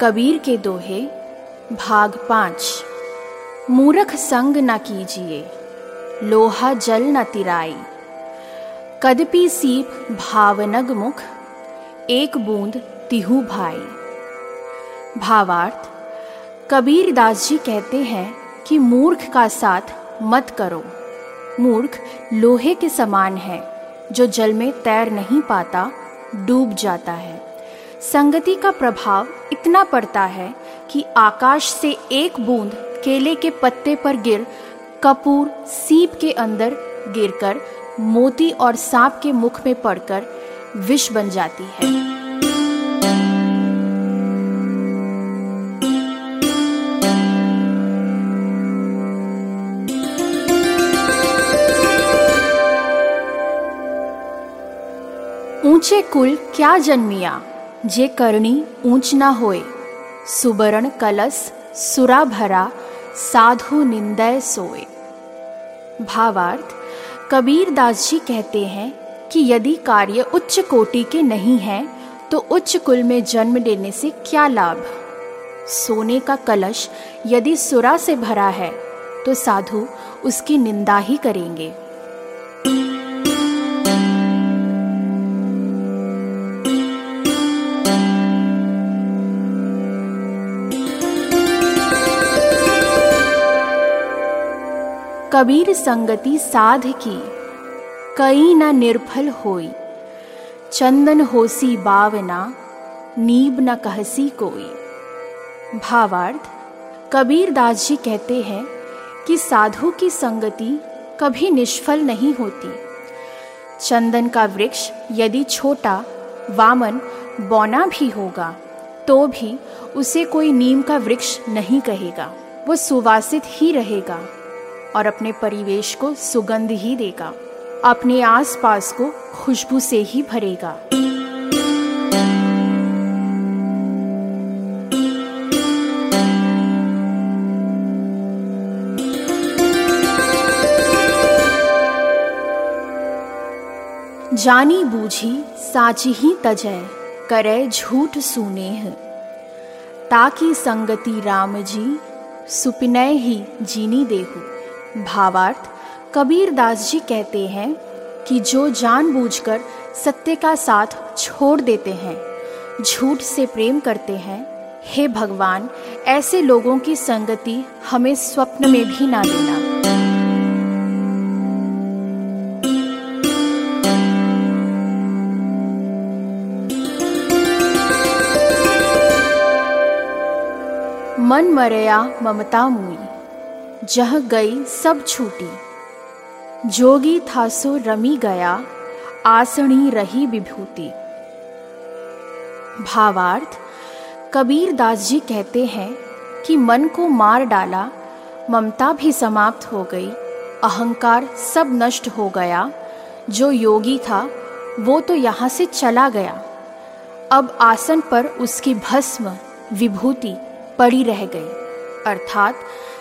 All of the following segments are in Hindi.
कबीर के दोहे, भाग पाँच। मूरख संग न कीजिए, लोहा जल न तिराई कदपि सीप भावनग मुख, एक बूंद तिहु भाई भावार्थ, कबीर दास जी कहते हैं कि मूर्ख का साथ मत करो। मूर्ख लोहे के समान है, जो जल में तैर नहीं पाता, डूब जाता है। संगति का प्रभाव इतना पड़ता है कि आकाश से एक बूंद केले के पत्ते पर गिर, कपूर सीप के अंदर गिरकर, मोती और सांप के मुख में पड़कर विष बन जाती है। ऊँचे कुल क्या जन्मिया? जे करणी ऊंच ना होए सुबरण कलस सुरा भरा साधु निंदय सोए भावार्थ कबीर दास जी कहते हैं कि यदि कार्य उच्च कोटि के नहीं हैं तो उच्च कुल में जन्म लेने से क्या लाभ सोने का कलश यदि सुरा से भरा है तो साधु उसकी निंदा ही करेंगे कबीर संगति साध की, कई न निर्फल होई। चंदन होसी बावना, नीब न कहसी कोई। भावार्थ, कबीर दास जी कहते हैं कि साधु की संगति कभी निष्फल नहीं होती। चंदन का वृक्ष यदि छोटा, वामन, बौना भी होगा तो भी उसे कोई नीम का वृक्ष नहीं कहेगा, वो सुवासित ही रहेगा। और अपने परिवेश को सुगंध ही देगा। अपने आसपास को खुशबू से ही भरेगा। जानी बूझी साची ही तजय करे झूठ सुनेह। ताकि संगति राम जी, सुपिनय ही जीनी देहू। भावार्थ, कबीर दास जी कहते हैं कि जो जानबूझकर सत्य का साथ छोड़ देते हैं, झूठ से प्रेम करते हैं, हे भगवान, ऐसे लोगों की संगति हमें स्वप्न में भी ना देना। मन मरया ममता मुई। जह गई सब छूटी। जोगी था सो रमी गया आसनी रही विभूति। भावार्थ, कबीर दास जी कहते हैं कि मन को मार डाला, ममता भी समाप्त हो गई, अहंकार सब नष्ट हो गया, जो योगी था, वो तो यहाँ से चला गया। अब आसन पर उसकी भस्म, विभूति, पड़ी रह गई। अर्थात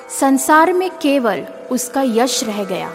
संसार में केवल उसका यश रह गया।